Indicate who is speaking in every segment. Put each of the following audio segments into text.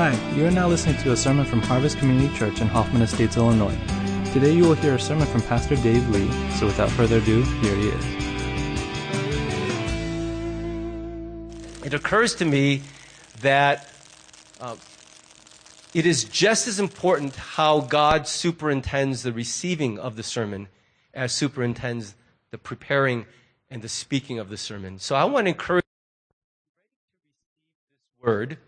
Speaker 1: Hi, you are now listening to a sermon from Harvest Community Church in Hoffman Estates, Illinois. Today you will hear a sermon from Pastor Dave Lee, so without further ado, here he is.
Speaker 2: It occurs to me that uh, it is just as important how God superintends the receiving of the sermon as superintends the preparing and the speaking of the sermon. So I want to encourage you to receive this word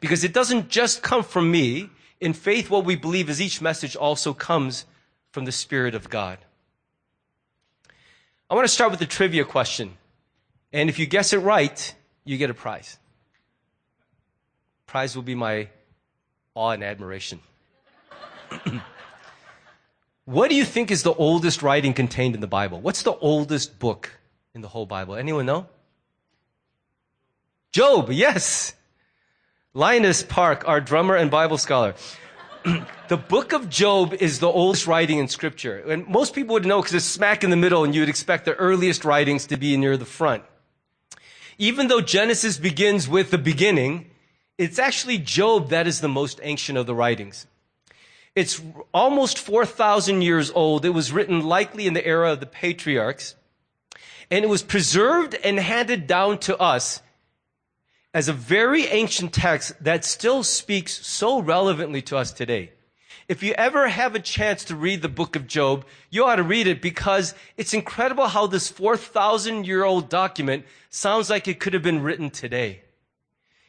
Speaker 2: because it doesn't just come from me. In faith, what we believe is each message also comes from the Spirit of God. I want to start with a trivia question. And if you guess it right, you get a prize. Prize will be my awe and admiration. what do you think is the oldest writing contained in the Bible? What's the oldest book in the whole Bible? Anyone know? Job, yes. Linus Park, our drummer and Bible scholar. the book of Job is the oldest writing in scripture. And most people would know because it's smack in the middle and you would expect the earliest writings to be near the front. Even though Genesis begins with the beginning, it's actually Job that is the most ancient of the writings. It's almost 4,000 years old. It was written likely in the era of the patriarchs. And it was preserved and handed down to us as a very ancient text that still speaks so relevantly to us today. If you ever have a chance to read the book of Job, you ought to read it because it's incredible how this 4,000 year old document sounds like it could have been written today.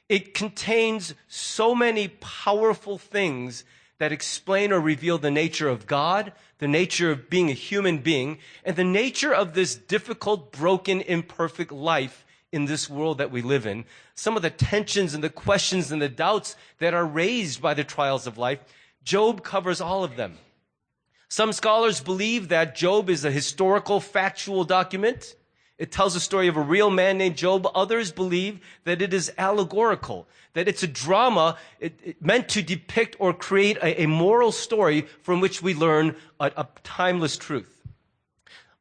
Speaker 2: It contains so many powerful things that explain or reveal the nature of God, the nature of being a human being, and the nature of this difficult, broken, imperfect life in this world that we live in, some of the tensions and the questions and the doubts that are raised by the trials of life, Job covers all of them. Some scholars believe that Job is a historical, factual document. It tells the story of a real man named Job. Others believe that it is allegorical, that it's a drama meant to depict or create a, moral story from which we learn a timeless truth.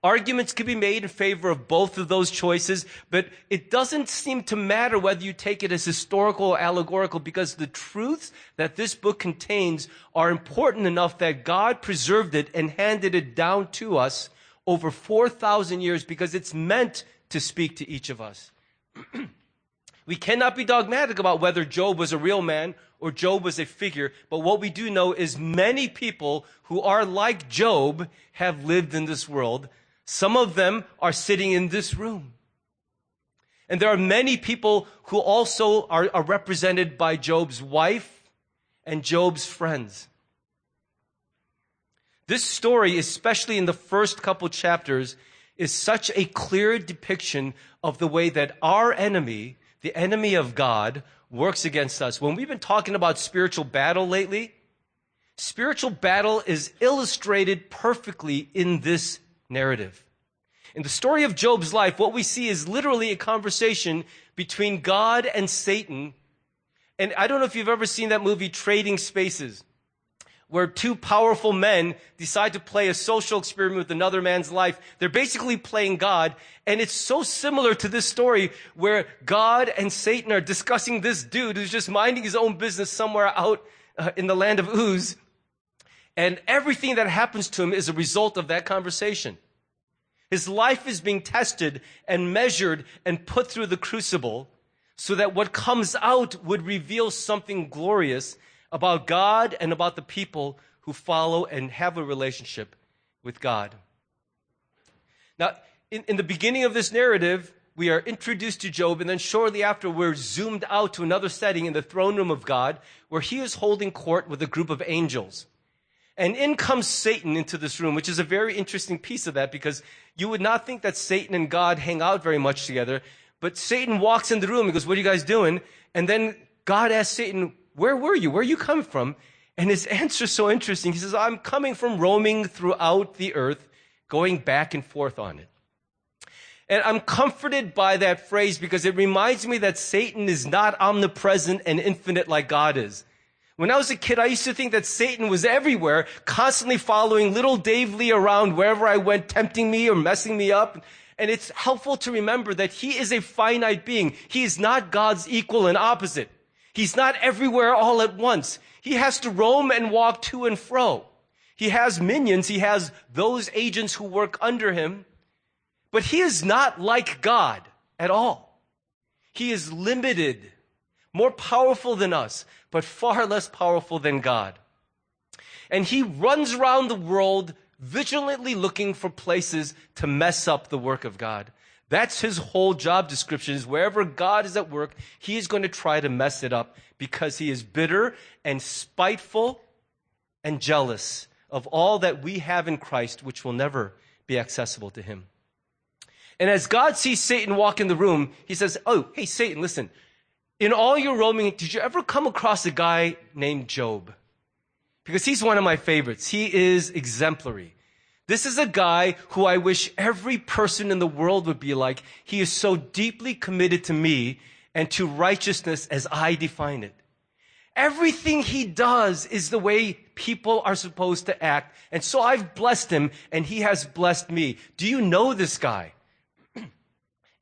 Speaker 2: Arguments could be made in favor of both of those choices, but it doesn't seem to matter whether you take it as historical or allegorical because the truths that this book contains are important enough that God preserved it and handed it down to us over 4,000 years because it's meant to speak to each of us. we cannot be dogmatic about whether Job was a real man or Job was a figure, but what we do know is many people who are like Job have lived in this world some of them are sitting in this room. And there are many people who also are, are, represented by Job's wife and Job's friends. This story, especially in the first couple chapters, is such a clear depiction of the way that our enemy, the enemy of God, works against us. When we've been talking about spiritual battle lately, spiritual battle is illustrated perfectly in this narrative. In the story of Job's life, what we see is literally a conversation between God and Satan. And I don't know if you've ever seen that movie, Trading Spaces, where two powerful men decide to play a social experiment with another man's life. They're basically playing God. And it's so similar to this story where God and Satan are discussing this dude who's just minding his own business somewhere out uh, in the land of Uz. And everything that happens to him is a result of that conversation. His life is being tested and measured and put through the crucible so that what comes out would reveal something glorious about God and about the people who follow and have a relationship with God. Now, in, in the beginning of this narrative, we are introduced to Job, and then shortly after, we're zoomed out to another setting in the throne room of God, where he is holding court with a group of angels. And in comes Satan into this room, which is a very interesting piece of that because you would not think that Satan and God hang out very much together. But Satan walks in the room and goes, What are you guys doing? And then God asks Satan, Where were you? Where are you coming from? And his answer is so interesting. He says, I'm coming from roaming throughout the earth, going back and forth on it. And I'm comforted by that phrase because it reminds me that Satan is not omnipresent and infinite like God is. When I was a kid, I used to think that Satan was everywhere, constantly following little Dave Lee around wherever I went, tempting me or messing me up. And it's helpful to remember that he is a finite being. He is not God's equal and opposite. He's not everywhere all at once. He has to roam and walk to and fro. He has minions. He has those agents who work under him. But he is not like God at all. He is limited, more powerful than us, but far less powerful than God. And he runs around the world vigilantly looking for places to mess up the work of God. That's his whole job description is wherever God is at work, he is going to try to mess it up because he is bitter and spiteful and jealous of all that we have in Christ, which will never be accessible to him. And as God sees Satan walk in the room, he says, Oh, hey, Satan, listen. In all your roaming, did you ever come across a guy named Job? Because he's one of my favorites. He is exemplary. This is a guy who I wish every person in the world would be like. He is so deeply committed to me and to righteousness as I define it. Everything he does is the way people are supposed to act. And so I've blessed him and he has blessed me. Do you know this guy?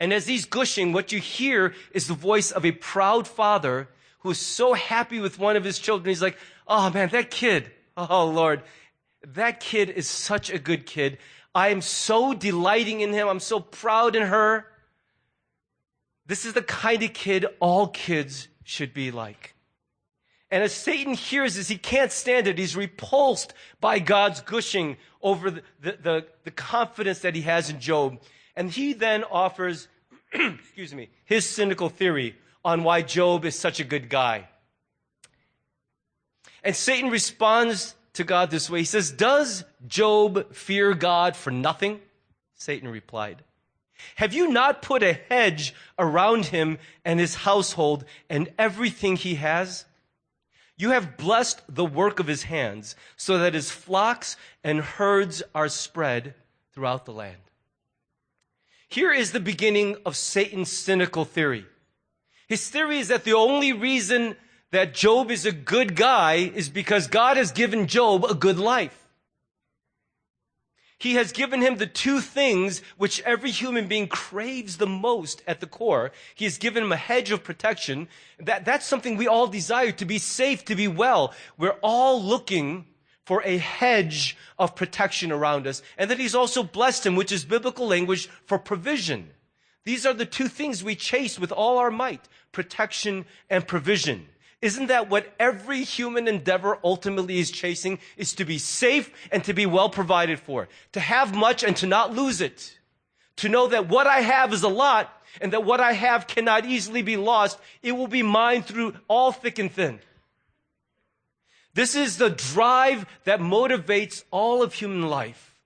Speaker 2: And as he's gushing, what you hear is the voice of a proud father who is so happy with one of his children. He's like, Oh man, that kid. Oh Lord, that kid is such a good kid. I am so delighting in him. I'm so proud in her. This is the kind of kid all kids should be like. And as Satan hears this, he can't stand it. He's repulsed by God's gushing over the, the, the, the confidence that he has in Job. And he then offers, excuse me, his cynical theory on why Job is such a good guy. And Satan responds to God this way. He says, Does Job fear God for nothing? Satan replied, Have you not put a hedge around him and his household and everything he has? You have blessed the work of his hands so that his flocks and herds are spread throughout the land. Here is the beginning of Satan's cynical theory. His theory is that the only reason that Job is a good guy is because God has given Job a good life. He has given him the two things which every human being craves the most at the core. He has given him a hedge of protection. That, that's something we all desire to be safe, to be well. We're all looking for a hedge of protection around us. And that he's also blessed him, which is biblical language for provision. These are the two things we chase with all our might, protection and provision. Isn't that what every human endeavor ultimately is chasing? Is to be safe and to be well provided for. To have much and to not lose it. To know that what I have is a lot and that what I have cannot easily be lost. It will be mine through all thick and thin. This is the drive that motivates all of human life.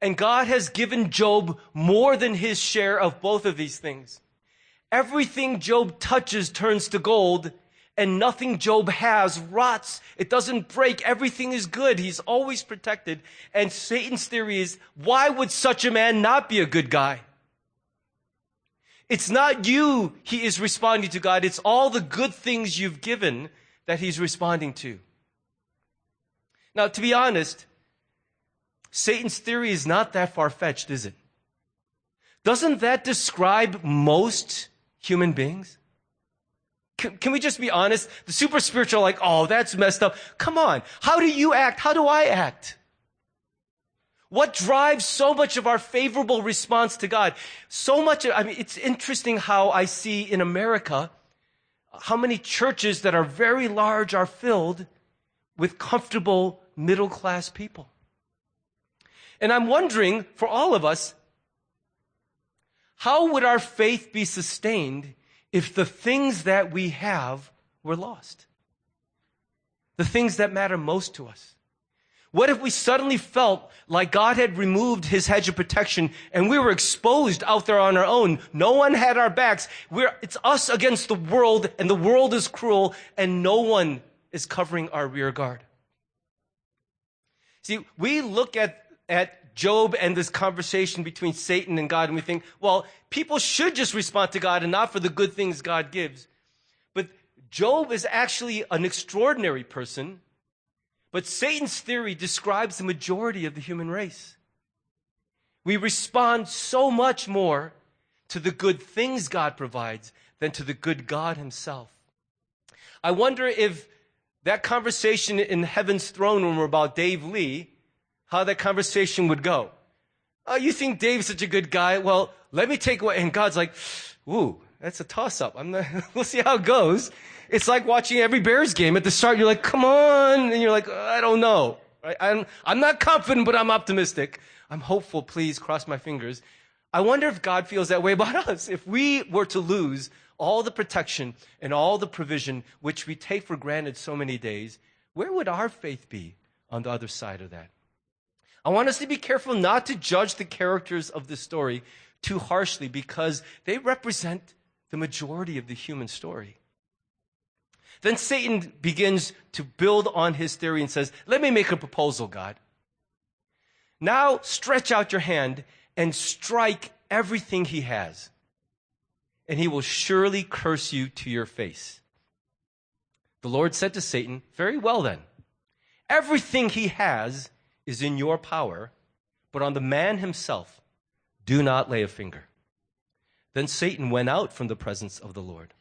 Speaker 2: And God has given Job more than his share of both of these things. Everything Job touches turns to gold and nothing Job has rots. It doesn't break. Everything is good. He's always protected. And Satan's theory is, why would such a man not be a good guy? It's not you he is responding to God. It's all the good things you've given that he's responding to. Now, to be honest, Satan's theory is not that far fetched, is it? Doesn't that describe most human beings? Can, can, we just be honest? The super spiritual, like, oh, that's messed up. Come on. How do you act? How do I act? What drives so much of our favorable response to God? So much, I mean, it's interesting how I see in America how many churches that are very large are filled with comfortable middle class people. And I'm wondering, for all of us, how would our faith be sustained if the things that we have were lost? The things that matter most to us. What if we suddenly felt like God had removed his hedge of protection and we were exposed out there on our own? No one had our backs. We're, it's us against the world and the world is cruel and no one is covering our rear guard. See, we look at, at Job and this conversation between Satan and God, and we think, well, people should just respond to God and not for the good things God gives. But Job is actually an extraordinary person, but Satan's theory describes the majority of the human race. We respond so much more to the good things God provides than to the good God himself. I wonder if that conversation in heaven's throne room about Dave Lee, how that conversation would go. Oh, you think Dave's such a good guy? Well, let me take away. And God's like, ooh, that's a toss up. I'm not, we'll see how it goes. It's like watching every Bears game. At the start, you're like, come on. And you're like, I don't know. I'm, I'm not confident, but I'm optimistic. I'm hopeful. Please cross my fingers. I wonder if God feels that way about us. If we were to lose all the protection and all the provision which we take for granted so many days, where would our faith be on the other side of that? I want us to be careful not to judge the characters of the story too harshly because they represent the majority of the human story. Then Satan begins to build on his theory and says, Let me make a proposal, God. Now stretch out your hand and strike everything he has and he will surely curse you to your face. The Lord said to Satan, Very well then. Everything he has is in your power, but on the man himself, do not lay a finger. Then Satan went out from the presence of the Lord.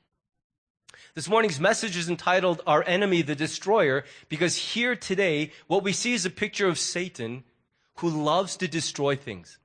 Speaker 2: This morning's message is entitled Our Enemy, the Destroyer, because here today, what we see is a picture of Satan who loves to destroy things.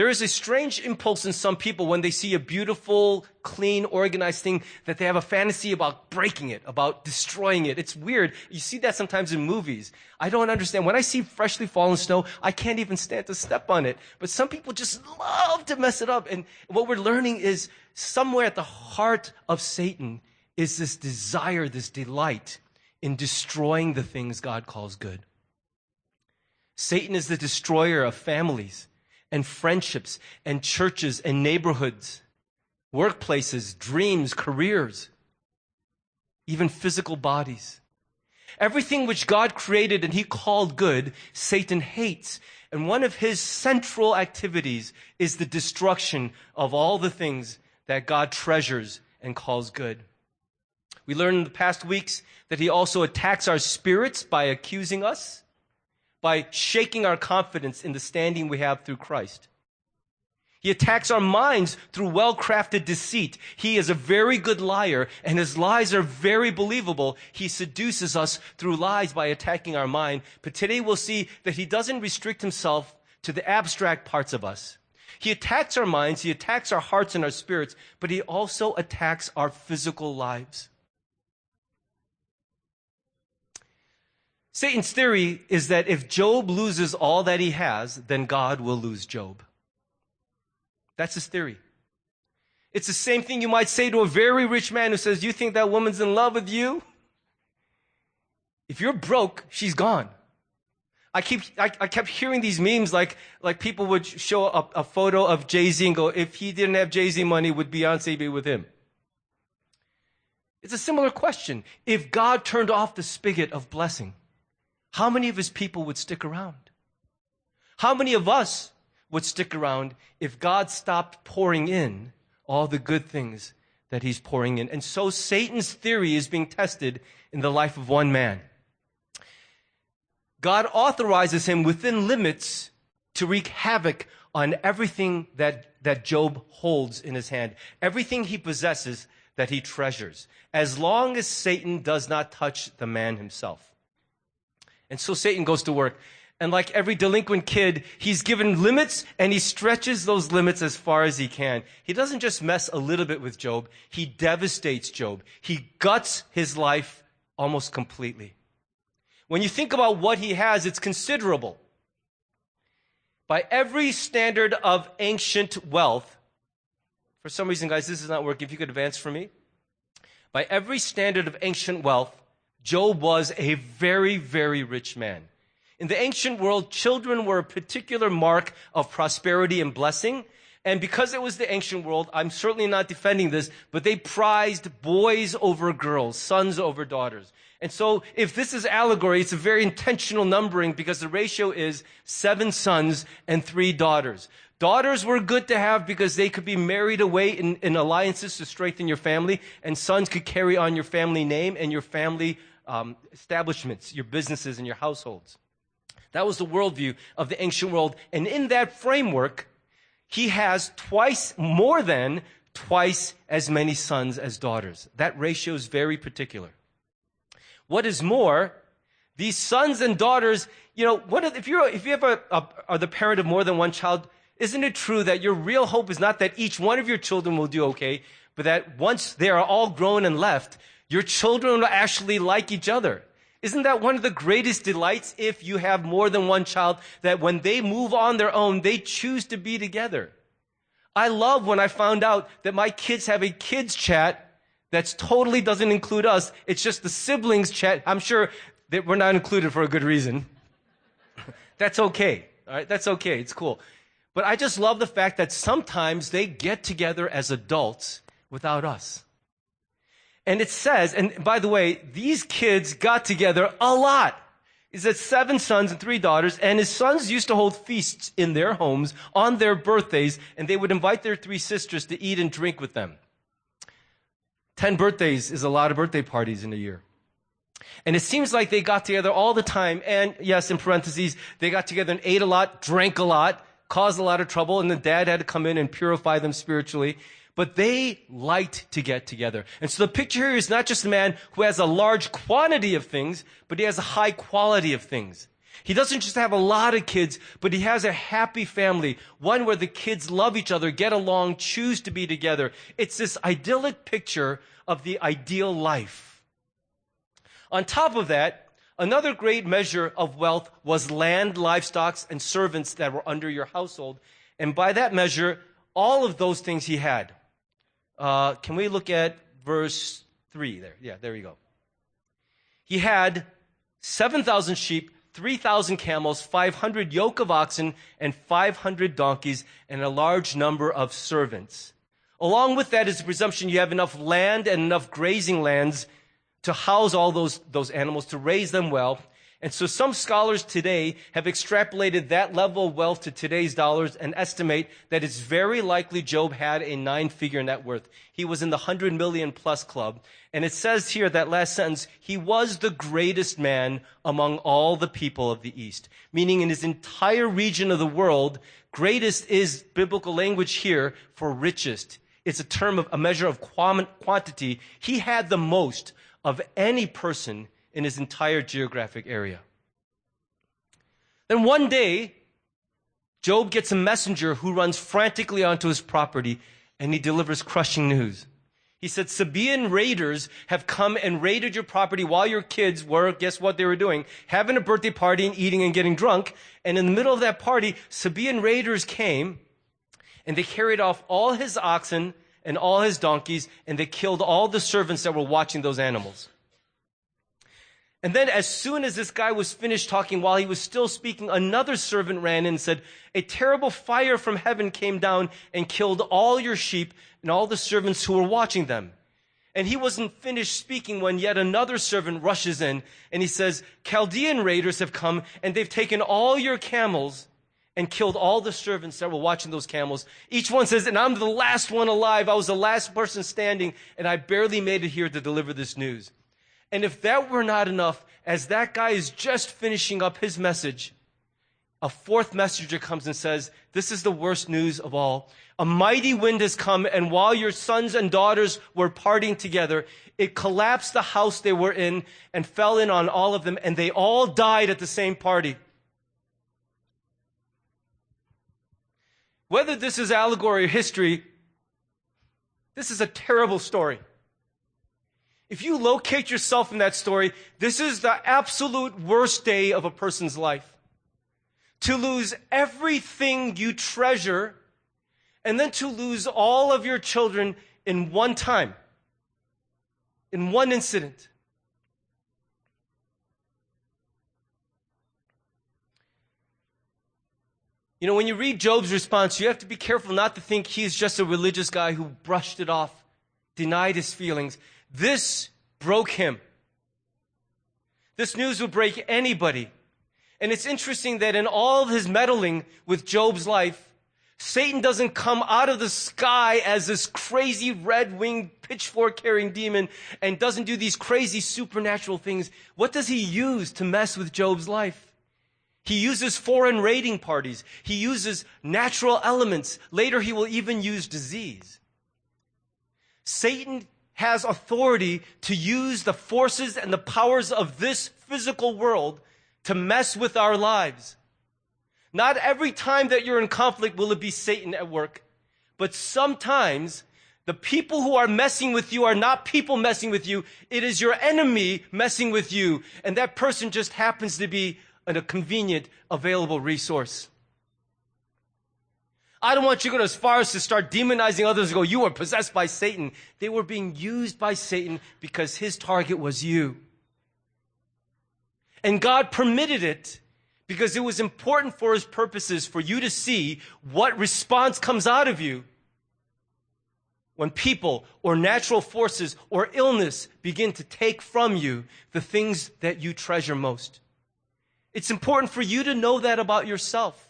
Speaker 2: There is a strange impulse in some people when they see a beautiful, clean, organized thing that they have a fantasy about breaking it, about destroying it. It's weird. You see that sometimes in movies. I don't understand. When I see freshly fallen snow, I can't even stand to step on it. But some people just love to mess it up. And what we're learning is somewhere at the heart of Satan is this desire, this delight in destroying the things God calls good. Satan is the destroyer of families and friendships and churches and neighborhoods, workplaces, dreams, careers, even physical bodies. Everything which God created and he called good, Satan hates. And one of his central activities is the destruction of all the things that God treasures and calls good. We learned in the past weeks that he also attacks our spirits by accusing us by shaking our confidence in the standing we have through Christ. He attacks our minds through well-crafted deceit. He is a very good liar and his lies are very believable. He seduces us through lies by attacking our mind. But today we'll see that he doesn't restrict himself to the abstract parts of us. He attacks our minds, he attacks our hearts and our spirits, but he also attacks our physical lives. Satan's theory is that if Job loses all that he has, then God will lose Job. That's his theory. It's the same thing you might say to a very rich man who says, You think that woman's in love with you? If you're broke, she's gone. I keep, I, I kept hearing these memes like, like people would show a, a photo of Jay-Z and go, if he didn't have Jay-Z money, would Beyonce be with him? It's a similar question. If God turned off the spigot of blessing, how many of his people would stick around? How many of us would stick around if God stopped pouring in all the good things that he's pouring in? And so Satan's theory is being tested in the life of one man. God authorizes him within limits to wreak havoc on everything that, that Job holds in his hand, everything he possesses that he treasures, as long as Satan does not touch the man himself. And so Satan goes to work. And like every delinquent kid, he's given limits and he stretches those limits as far as he can. He doesn't just mess a little bit with Job. He devastates Job. He guts his life almost completely. When you think about what he has, it's considerable. By every standard of ancient wealth, for some reason, guys, this is not working. If you could advance for me. By every standard of ancient wealth, Job was a very, very rich man. In the ancient world, children were a particular mark of prosperity and blessing. And because it was the ancient world, I'm certainly not defending this, but they prized boys over girls, sons over daughters. And so if this is allegory, it's a very intentional numbering because the ratio is seven sons and three daughters. Daughters were good to have because they could be married away in, in alliances to strengthen your family, and sons could carry on your family name and your family um, establishments, your businesses, and your households. That was the worldview of the ancient world. And in that framework, he has twice more than twice as many sons as daughters. That ratio is very particular. What is more, these sons and daughters, you know, what if you're, if you a, are the parent of more than one child, isn't it true that your real hope is not that each one of your children will do okay, but that once they are all grown and left, your children will actually like each other? Isn't that one of the greatest delights if you have more than one child that when they move on their own, they choose to be together? I love when I found out that my kids have a kids chat that totally doesn't include us. It's just the siblings chat. I'm sure that we're not included for a good reason. That's okay. All right. That's okay. It's cool. But I just love the fact that sometimes they get together as adults without us. And it says, and by the way, these kids got together a lot. He said seven sons and three daughters, and his sons used to hold feasts in their homes on their birthdays, and they would invite their three sisters to eat and drink with them. Ten birthdays is a lot of birthday parties in a year. And it seems like they got together all the time, and yes, in parentheses, they got together and ate a lot, drank a lot, caused a lot of trouble, and the dad had to come in and purify them spiritually but they liked to get together. And so the picture here is not just a man who has a large quantity of things, but he has a high quality of things. He doesn't just have a lot of kids, but he has a happy family, one where the kids love each other, get along, choose to be together. It's this idyllic picture of the ideal life. On top of that, another great measure of wealth was land, livestock, and servants that were under your household. And by that measure, all of those things he had. Uh, can we look at verse 3 there? Yeah, there you go. He had 7,000 sheep, 3,000 camels, 500 yoke of oxen, and 500 donkeys, and a large number of servants. Along with that is the presumption you have enough land and enough grazing lands to house all those, those animals, to raise them well, and so some scholars today have extrapolated that level of wealth to today's dollars and estimate that it's very likely Job had a nine figure net worth. He was in the hundred million plus club. And it says here, that last sentence, he was the greatest man among all the people of the East. Meaning in his entire region of the world, greatest is biblical language here for richest. It's a term of a measure of quantity. He had the most of any person in his entire geographic area. Then one day, Job gets a messenger who runs frantically onto his property and he delivers crushing news. He said, Sabaean raiders have come and raided your property while your kids were, guess what they were doing? Having a birthday party and eating and getting drunk. And in the middle of that party, Sabaean raiders came and they carried off all his oxen and all his donkeys and they killed all the servants that were watching those animals. And then as soon as this guy was finished talking, while he was still speaking, another servant ran in and said, a terrible fire from heaven came down and killed all your sheep and all the servants who were watching them. And he wasn't finished speaking when yet another servant rushes in and he says, Chaldean raiders have come and they've taken all your camels and killed all the servants that were watching those camels. Each one says, and I'm the last one alive. I was the last person standing and I barely made it here to deliver this news. And if that were not enough, as that guy is just finishing up his message, a fourth messenger comes and says, This is the worst news of all. A mighty wind has come, and while your sons and daughters were partying together, it collapsed the house they were in and fell in on all of them, and they all died at the same party. Whether this is allegory or history, this is a terrible story. If you locate yourself in that story, this is the absolute worst day of a person's life. To lose everything you treasure and then to lose all of your children in one time, in one incident. You know, when you read Job's response, you have to be careful not to think he's just a religious guy who brushed it off, denied his feelings. This broke him. This news would break anybody. And it's interesting that in all of his meddling with Job's life, Satan doesn't come out of the sky as this crazy red winged pitchfork carrying demon and doesn't do these crazy supernatural things. What does he use to mess with Job's life? He uses foreign raiding parties. He uses natural elements. Later, he will even use disease. Satan has authority to use the forces and the powers of this physical world to mess with our lives. Not every time that you're in conflict will it be Satan at work, but sometimes the people who are messing with you are not people messing with you. It is your enemy messing with you. And that person just happens to be a convenient, available resource. I don't want you to go as far as to start demonizing others and go, you are possessed by Satan. They were being used by Satan because his target was you. And God permitted it because it was important for his purposes for you to see what response comes out of you when people or natural forces or illness begin to take from you the things that you treasure most. It's important for you to know that about yourself.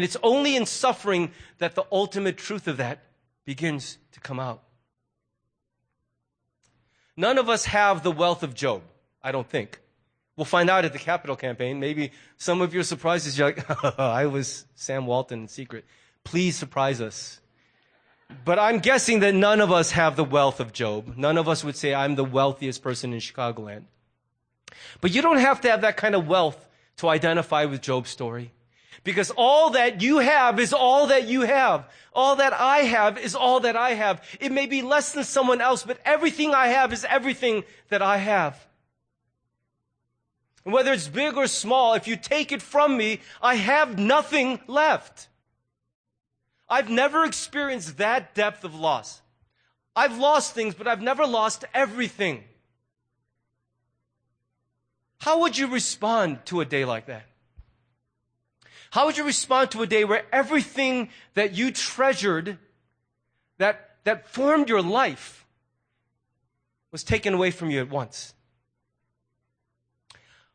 Speaker 2: And it's only in suffering that the ultimate truth of that begins to come out. None of us have the wealth of Job, I don't think. We'll find out at the capital campaign. Maybe some of your surprises, you're like, I was Sam Walton in secret. Please surprise us. But I'm guessing that none of us have the wealth of Job. None of us would say, I'm the wealthiest person in Chicagoland. But you don't have to have that kind of wealth to identify with Job's story. Because all that you have is all that you have. All that I have is all that I have. It may be less than someone else, but everything I have is everything that I have. And whether it's big or small, if you take it from me, I have nothing left. I've never experienced that depth of loss. I've lost things, but I've never lost everything. How would you respond to a day like that? How would you respond to a day where everything that you treasured, that, that formed your life, was taken away from you at once?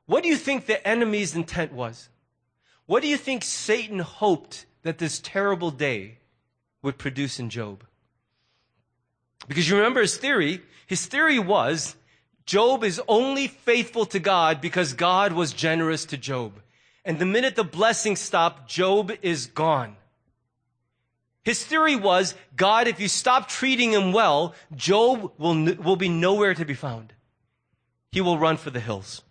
Speaker 2: What do you think the enemy's intent was? What do you think Satan hoped that this terrible day would produce in Job? Because you remember his theory. His theory was Job is only faithful to God because God was generous to Job. And the minute the blessing stopped, Job is gone. His theory was, God, if you stop treating him well, Job will, will be nowhere to be found. He will run for the hills.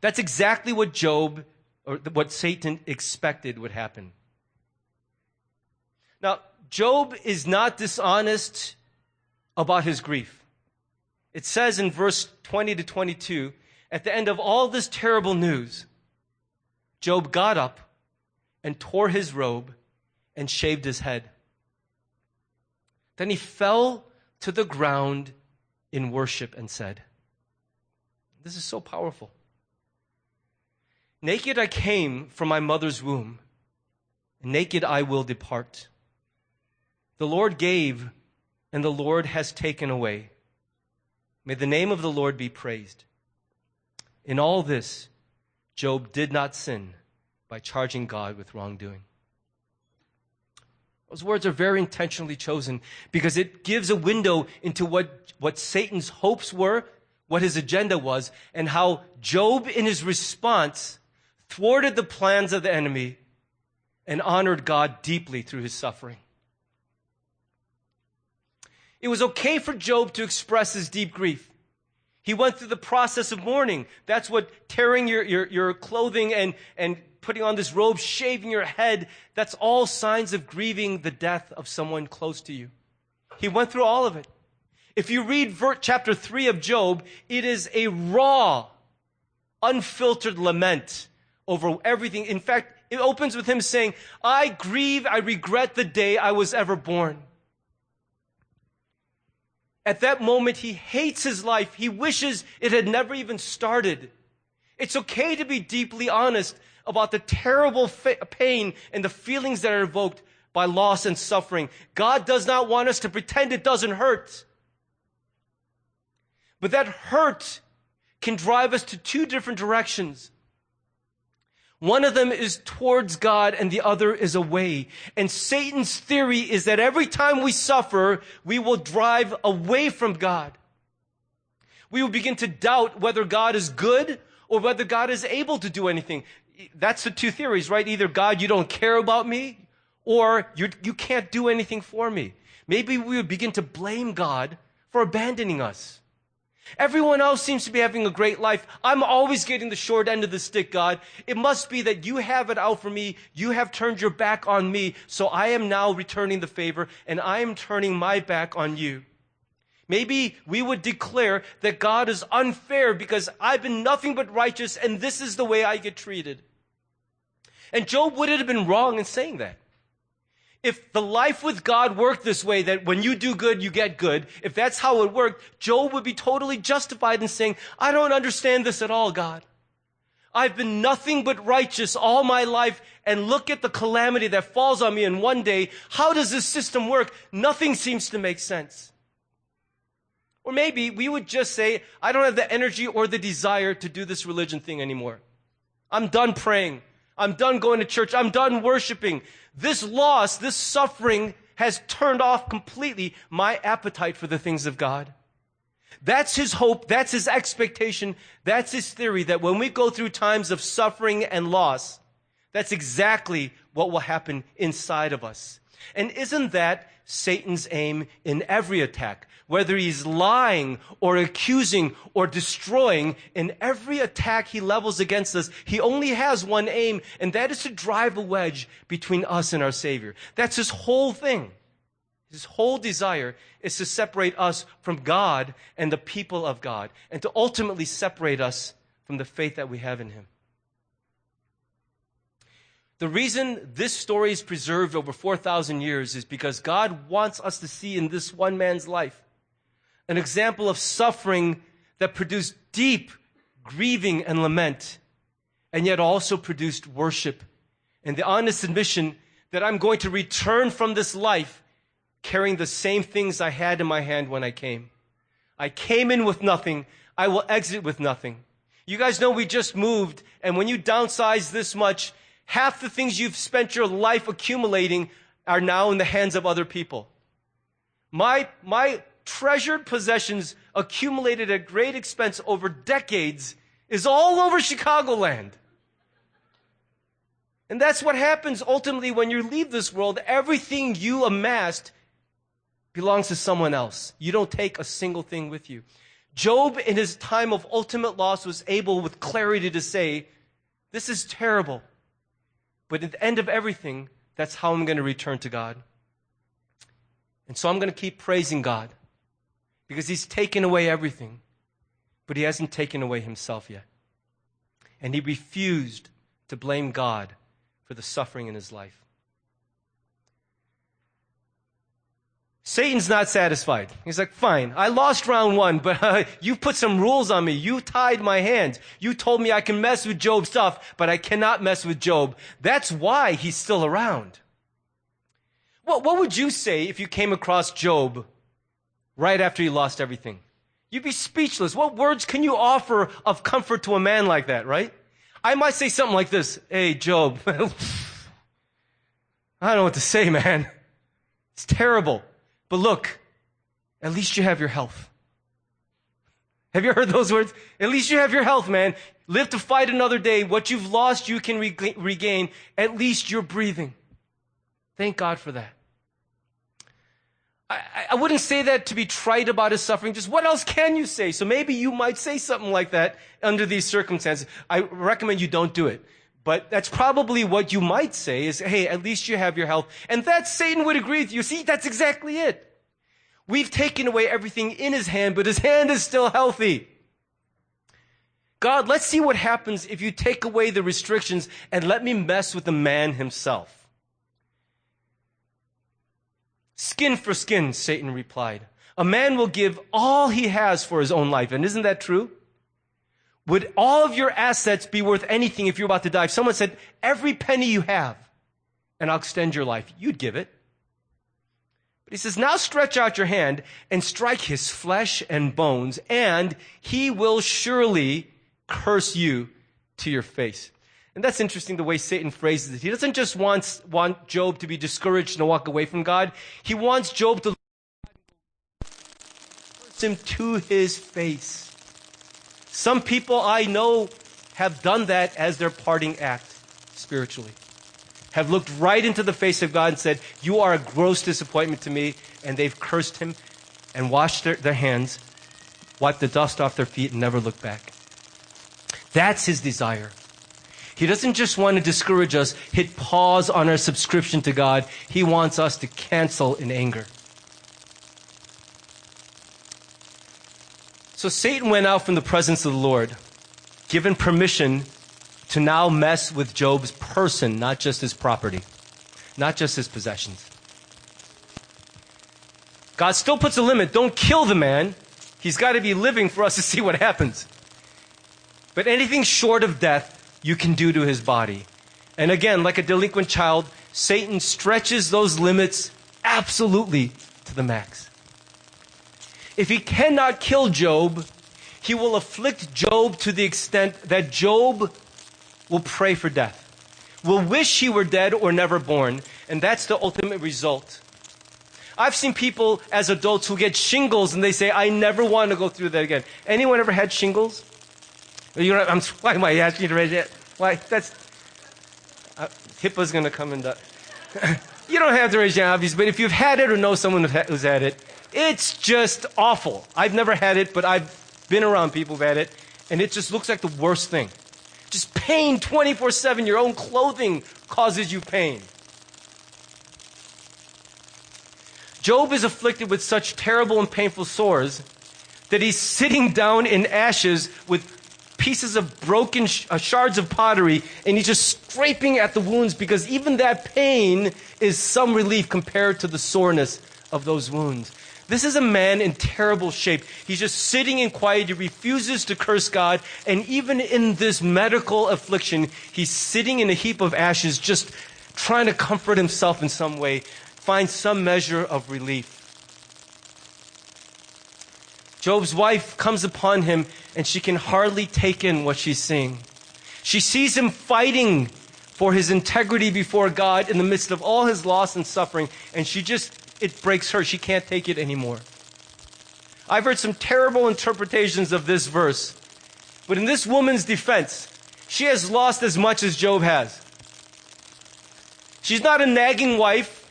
Speaker 2: That's exactly what Job, or what Satan expected would happen. Now, Job is not dishonest about his grief. It says in verse 20 to 22, at the end of all this terrible news, Job got up and tore his robe and shaved his head. Then he fell to the ground in worship and said, This is so powerful. Naked I came from my mother's womb, and naked I will depart. The Lord gave, and the Lord has taken away. May the name of the Lord be praised. In all this, Job did not sin by charging God with wrongdoing. Those words are very intentionally chosen because it gives a window into what, what Satan's hopes were, what his agenda was, and how Job, in his response, thwarted the plans of the enemy and honored God deeply through his suffering. It was okay for Job to express his deep grief. He went through the process of mourning. That's what tearing your, your, your clothing and, and putting on this robe, shaving your head, that's all signs of grieving the death of someone close to you. He went through all of it. If you read chapter 3 of Job, it is a raw, unfiltered lament over everything. In fact, it opens with him saying, I grieve, I regret the day I was ever born. At that moment, he hates his life. He wishes it had never even started. It's okay to be deeply honest about the terrible fa- pain and the feelings that are evoked by loss and suffering. God does not want us to pretend it doesn't hurt. But that hurt can drive us to two different directions. One of them is towards God and the other is away. And Satan's theory is that every time we suffer, we will drive away from God. We will begin to doubt whether God is good or whether God is able to do anything. That's the two theories, right? Either God, you don't care about me, Or you you can't do anything for me. Maybe we would begin to blame God for abandoning us. Everyone else seems to be having a great life. I'm always getting the short end of the stick, God. It must be that you have it out for me. You have turned your back on me. So I am now returning the favor and I am turning my back on you. Maybe we would declare that God is unfair because I've been nothing but righteous and this is the way I get treated. And Job wouldn't have been wrong in saying that. If the life with God worked this way, that when you do good, you get good, if that's how it worked, Job would be totally justified in saying, I don't understand this at all, God. I've been nothing but righteous all my life, and look at the calamity that falls on me in one day. How does this system work? Nothing seems to make sense. Or maybe we would just say, I don't have the energy or the desire to do this religion thing anymore. I'm done praying. I'm done going to church. I'm done worshiping. This loss, this suffering has turned off completely my appetite for the things of God. That's his hope. That's his expectation. That's his theory that when we go through times of suffering and loss, that's exactly what will happen inside of us. And isn't that Satan's aim in every attack? Whether he's lying or accusing or destroying, in every attack he levels against us, he only has one aim, and that is to drive a wedge between us and our Savior. That's his whole thing. His whole desire is to separate us from God and the people of God, and to ultimately separate us from the faith that we have in him. The reason this story is preserved over 4,000 years is because God wants us to see in this one man's life an example of suffering that produced deep grieving and lament, and yet also produced worship and the honest admission that I'm going to return from this life carrying the same things I had in my hand when I came. I came in with nothing. I will exit with nothing. You guys know we just moved, and when you downsize this much, half the things you've spent your life accumulating are now in the hands of other people. My, my treasured possessions accumulated at great expense over decades is all over Chicagoland. And that's what happens ultimately when you leave this world. Everything you amassed belongs to someone else. You don't take a single thing with you. Job, in his time of ultimate loss, was able with clarity to say, This is terrible. But at the end of everything, that's how I'm going to return to God. And so I'm going to keep praising God because he's taken away everything, but he hasn't taken away himself yet. And he refused to blame God for the suffering in his life. Satan's not satisfied. He's like, fine, I lost round one, but uh, you put some rules on me. You tied my hands. You told me I can mess with Job's stuff, but I cannot mess with Job. That's why he's still around. What, what would you say if you came across Job right after he lost everything. You'd be speechless. What words can you offer of comfort to a man like that, right? I might say something like this. Hey, Job. I don't know what to say, man. It's terrible. But look, at least you have your health. Have you heard those words? At least you have your health, man. Live to fight another day. What you've lost, you can regain. At least you're breathing. Thank God for that. I, I, wouldn't say that to be trite about his suffering. Just what else can you say? So maybe you might say something like that under these circumstances. I recommend you don't do it. But that's probably what you might say is, hey, at least you have your health. And that Satan would agree with you. See, that's exactly it. We've taken away everything in his hand, but his hand is still healthy. God, let's see what happens if you take away the restrictions and let me mess with the man himself. Skin for skin, Satan replied. A man will give all he has for his own life. And isn't that true? Would all of your assets be worth anything if you're about to die? If someone said, every penny you have, and I'll extend your life, you'd give it. But he says, now stretch out your hand and strike his flesh and bones, and he will surely curse you to your face. And that's interesting the way Satan phrases it. He doesn't just want, want Job to be discouraged and walk away from God. He wants Job to curse him to his face. Some people I know have done that as their parting act spiritually. have looked right into the face of God and said, You are a gross disappointment to me. And they've cursed him and washed their, their hands, wiped the dust off their feet, and never looked back. That's his desire. He doesn't just want to discourage us, hit pause on our subscription to God. He wants us to cancel in anger. So Satan went out from the presence of the Lord, given permission to now mess with Job's person, not just his property, not just his possessions. God still puts a limit. Don't kill the man. He's got to be living for us to see what happens. But anything short of death, you can do to his body. And again, like a delinquent child, Satan stretches those limits absolutely to the max. If he cannot kill Job, he will afflict Job to the extent that Job will pray for death, will wish he were dead or never born, and that's the ultimate result. I've seen people as adults who get shingles and they say, I never want to go through that again. Anyone ever had shingles? You know, I'm, why am I asking you to raise it? Why? That's, uh, HIPAA's going to come and, you don't have to raise your obvious, but if you've had it or know someone who's had it, it's just awful. I've never had it, but I've been around people who've had it, and it just looks like the worst thing. Just pain 24 7. Your own clothing causes you pain. Job is afflicted with such terrible and painful sores that he's sitting down in ashes with pieces of broken sh- uh, shards of pottery and he's just scraping at the wounds because even that pain is some relief compared to the soreness of those wounds. This is a man in terrible shape. He's just sitting in quiet. He refuses to curse God. And even in this medical affliction, he's sitting in a heap of ashes, just trying to comfort himself in some way find some measure of relief. Job's wife comes upon him and she can hardly take in what she's seeing. She sees him fighting for his integrity before God in the midst of all his loss and suffering, and she just, it breaks her. She can't take it anymore. I've heard some terrible interpretations of this verse, but in this woman's defense, she has lost as much as Job has. She's not a nagging wife.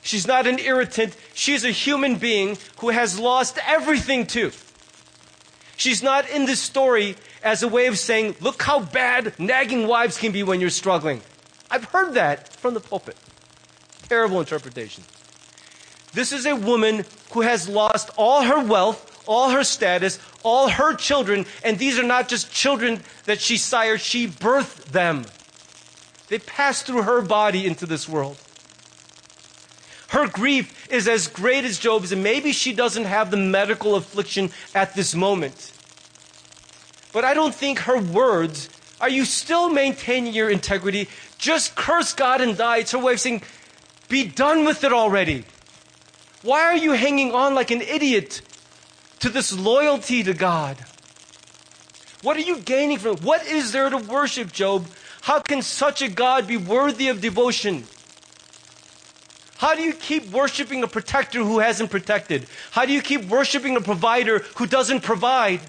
Speaker 2: She's not an irritant. She's a human being who has lost everything too. She's not in this story as a way of saying, look how bad nagging wives can be when you're struggling. I've heard that from the pulpit. Terrible interpretation. This is a woman who has lost all her wealth, all her status, all her children, and these are not just children that she sired, she birthed them. They passed through her body into this world. Her grief is as great as Job's, and maybe she doesn't have the medical affliction at this moment. But I don't think her words, are you still maintaining your integrity? Just curse God and die. It's her way of saying, be done with it already. Why are you hanging on like an idiot to this loyalty to God? What are you gaining from it? What is there to worship, Job? How can such a God be worthy of devotion? How do you keep worshiping a protector who hasn't protected? How do you keep worshiping a provider who doesn't provide?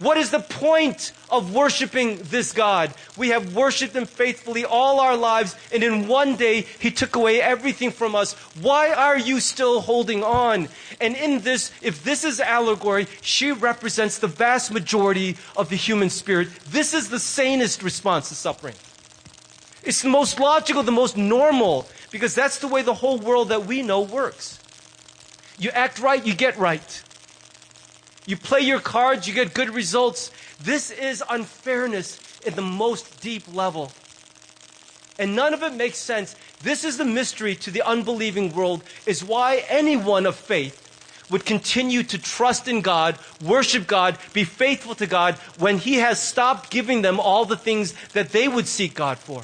Speaker 2: What is the point of worshiping this God? We have worshiped Him faithfully all our lives, and in one day He took away everything from us. Why are you still holding on? And in this, if this is allegory, she represents the vast majority of the human spirit. This is the sanest response to suffering. It's the most logical, the most normal, because that's the way the whole world that we know works. You act right, you get right. You play your cards, you get good results. This is unfairness in the most deep level. And none of it makes sense. This is the mystery to the unbelieving world, is why anyone of faith would continue to trust in God, worship God, be faithful to God when He has stopped giving them all the things that they would seek God for.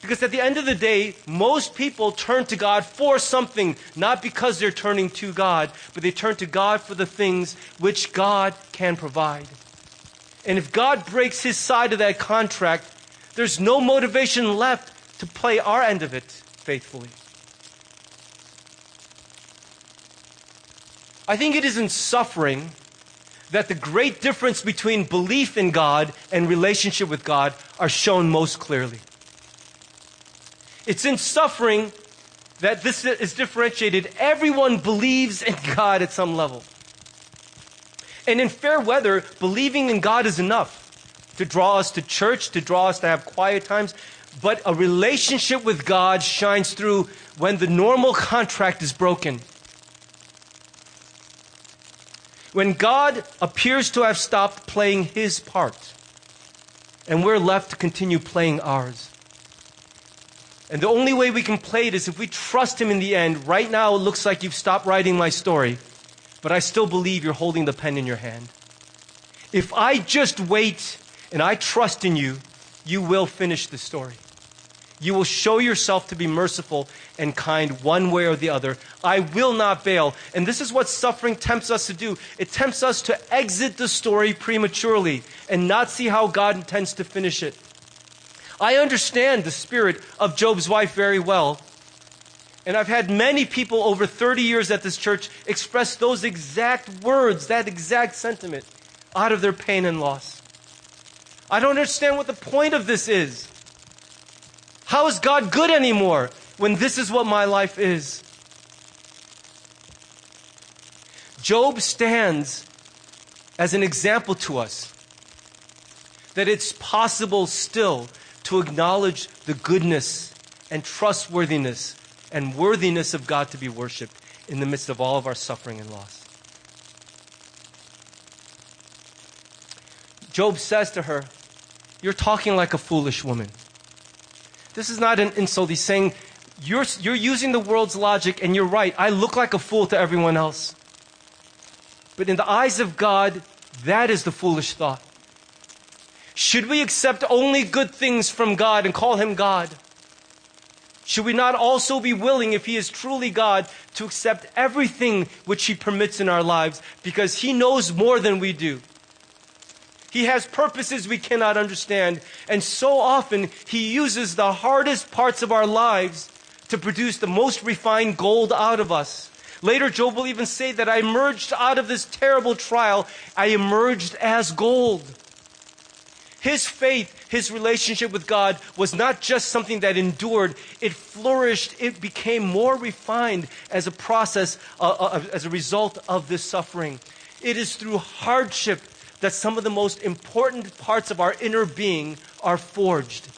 Speaker 2: Because at the end of the day, most people turn to God for something, not because they're turning to God, but they turn to God for the things which God can provide. And if God breaks his side of that contract, there's no motivation left to play our end of it faithfully. I think it is in suffering that the great difference between belief in God and relationship with God are shown most clearly. It's in suffering that this is differentiated. Everyone believes in God at some level. And in fair weather, believing in God is enough to draw us to church, to draw us to have quiet times. But a relationship with God shines through when the normal contract is broken. When God appears to have stopped playing his part, and we're left to continue playing ours. And the only way we can play it is if we trust Him in the end. Right now, it looks like you've stopped writing my story, but I still believe you're holding the pen in your hand. If I just wait and I trust in you, you will finish the story. You will show yourself to be merciful and kind one way or the other. I will not bail. And this is what suffering tempts us to do. It tempts us to exit the story prematurely and not see how God intends to finish it. I understand the spirit of Job's wife very well. And I've had many people over 30 years at this church express those exact words, that exact sentiment, out of their pain and loss. I don't understand what the point of this is. How is God good anymore when this is what my life is? Job stands as an example to us that it's possible still to acknowledge the goodness and trustworthiness and worthiness of God to be worshiped in the midst of all of our suffering and loss. Job says to her, You're talking like a foolish woman. This is not an insult. He's saying, you're, you're using the world's logic, and you're right. I look like a fool to everyone else. But in the eyes of God, that is the foolish thought. Should we accept only good things from God and call him God? Should we not also be willing, if he is truly God, to accept everything which he permits in our lives because he knows more than we do? He has purposes we cannot understand, and so often he uses the hardest parts of our lives to produce the most refined gold out of us. Later, Job will even say that I emerged out of this terrible trial, I emerged as gold. His faith, his relationship with God was not just something that endured, it flourished, it became more refined as a process, uh, uh, as a result of this suffering. It is through hardship that some of the most important parts of our inner being are forged.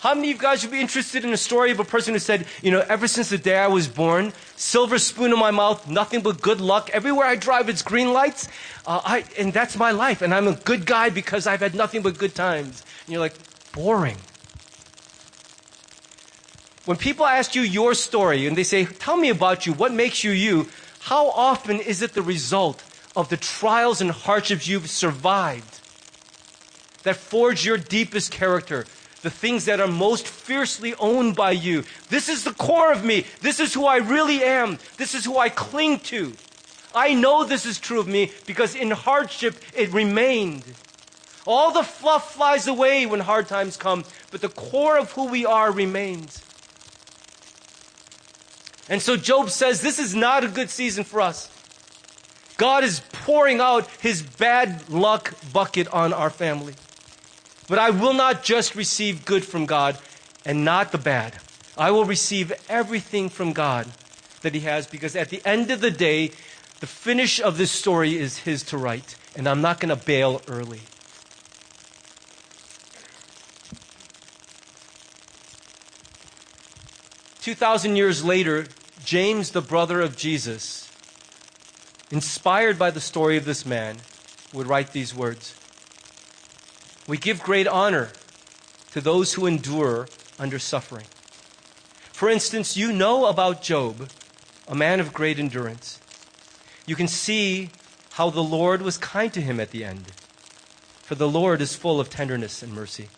Speaker 2: How many of you guys would be interested in a story of a person who said, you know, ever since the day I was born, silver spoon in my mouth, nothing but good luck. Everywhere I drive, it's green lights. Uh, I, and that's my life. And I'm a good guy because I've had nothing but good times. And you're like, boring. When people ask you your story and they say, tell me about you, what makes you you, how often is it the result of the trials and hardships you've survived that forge your deepest character? the things that are most fiercely owned by you. This is the core of me. This is who I really am. This is who I cling to. I know this is true of me because in hardship it remained. All the fluff flies away when hard times come, but the core of who we are remains. And so Job says this is not a good season for us. God is pouring out his bad luck bucket on our family. But I will not just receive good from God and not the bad. I will receive everything from God that He has because at the end of the day, the finish of this story is His to write, and I'm not going to bail early. Two thousand years later, James, the brother of Jesus, inspired by the story of this man, would write these words. We give great honor to those who endure under suffering. For instance, you know about Job, a man of great endurance. You can see how the Lord was kind to him at the end. For the Lord is full of tenderness and mercy.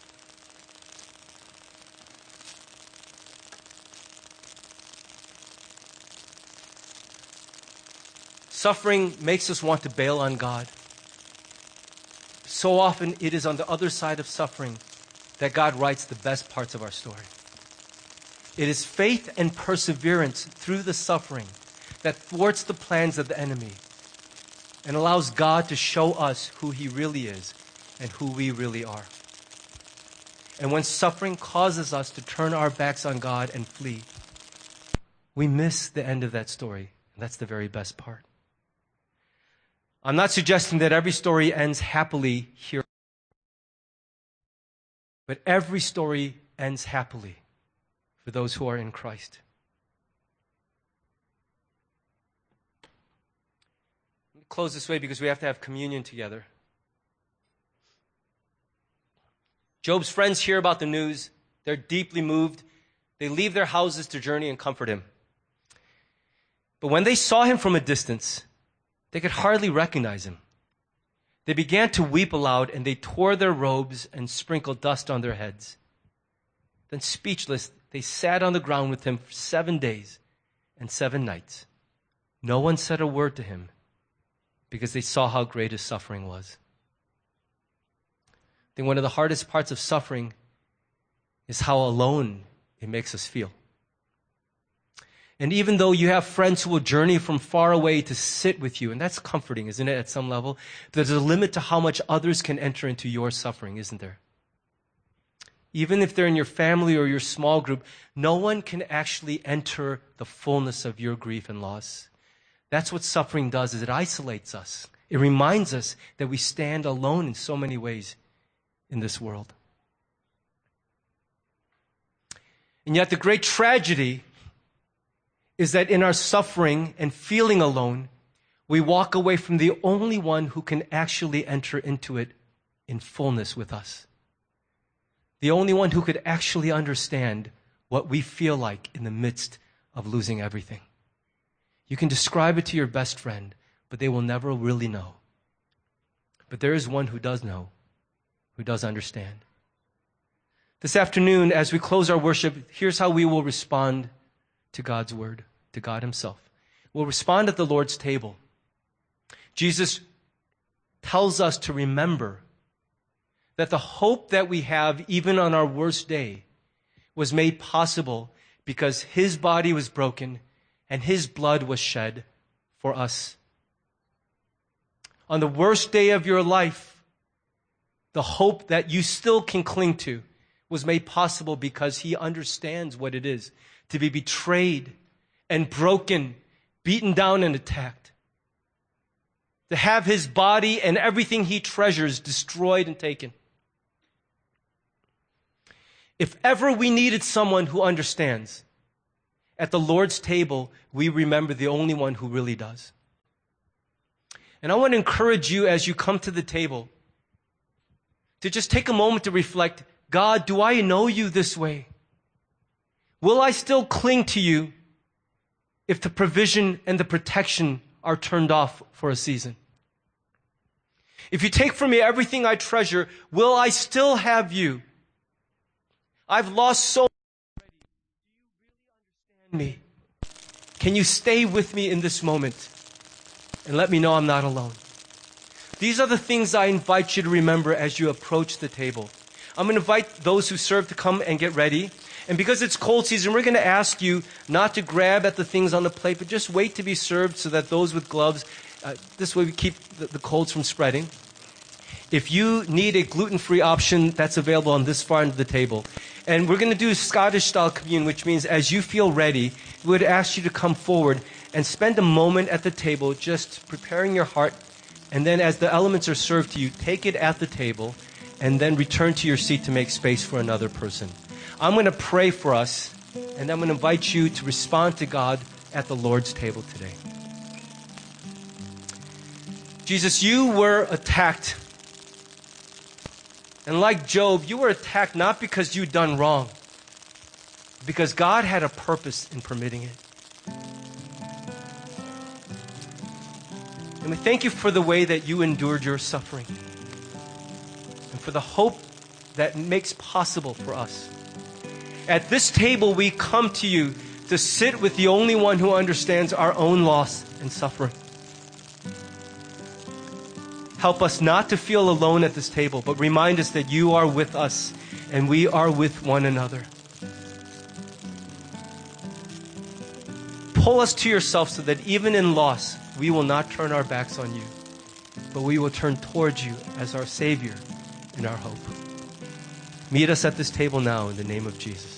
Speaker 2: Suffering makes us want to bail on God. So often it is on the other side of suffering that God writes the best parts of our story. It is faith and perseverance through the suffering that thwarts the plans of the enemy and allows God to show us who he really is and who we really are. And when suffering causes us to turn our backs on God and flee, we miss the end of that story. And that's the very best part. I'm not suggesting that every story ends happily here, but every story ends happily for those who are in Christ. Let me close this way because we have to have communion together. Job's friends hear about the news. They're deeply moved. They leave their houses to journey and comfort him. But when they saw him from a distance, they could hardly recognize him. They began to weep aloud and they tore their robes and sprinkled dust on their heads. Then, speechless, they sat on the ground with him for seven days and seven nights. No one said a word to him because they saw how great his suffering was. I think one of the hardest parts of suffering is how alone it makes us feel. And even though you have friends who will journey from far away to sit with you, and that's comforting, isn't it, at some level? There's a limit to how much others can enter into your suffering, isn't there? Even if they're in your family or your small group, no one can actually enter the fullness of your grief and loss. That's what suffering does, is it isolates us. It reminds us that we stand alone in so many ways in this world. And yet the great tragedy is that in our suffering and feeling alone, we walk away from the only one who can actually enter into it in fullness with us. The only one who could actually understand what we feel like in the midst of losing everything. You can describe it to your best friend, but they will never really know. But there is one who does know, who does understand. This afternoon, as we close our worship, here's how we will respond to God's word, to God Himself. We'll respond at the Lord's table. Jesus tells us to remember that the hope that we have, even on our worst day, was made possible because His body was broken and His blood was shed for us. On the worst day of your life, the hope that you still can cling to was made possible because He understands what it is to be betrayed and broken, beaten down and attacked. To have his body and everything he treasures destroyed and taken. If ever we needed someone who understands, at the Lord's table, we remember the only one who really does. And I want to encourage you as you come to the table to just take a moment to reflect God, do I know you this way? Will I still cling to you if the provision and the protection are turned off for a season? If you take from me everything I treasure, will I still have you? I've lost so much already. Do you really understand me? Can you stay with me in this moment and let me know I'm not alone? These are the things I invite you to remember as you approach the table. I'm going to invite those who serve to come and get ready. And because it's cold season, we're going to ask you not to grab at the things on the plate, but just wait to be served so that those with gloves, uh, this way we keep the, the colds from spreading. If you need a gluten-free option, that's available on this far end of the table. And we're going to do Scottish style communion, which means as you feel ready, we would ask you to come forward and spend a moment at the table just preparing your heart. And then as the elements are served to you, take it at the table and then return to your seat to make space for another person. I'm going to pray for us, and I'm going to invite you to respond to God at the Lord's table today. Jesus, you were attacked. And like Job, you were attacked not because you'd done wrong, because God had a purpose in permitting it. And we thank you for the way that you endured your suffering and for the hope that makes possible for us. At this table, we come to you to sit with the only one who understands our own loss and suffering. Help us not to feel alone at this table, but remind us that you are with us and we are with one another. Pull us to yourself so that even in loss, we will not turn our backs on you, but we will turn towards you as our Savior and our hope. Meet us at this table now in the name of Jesus.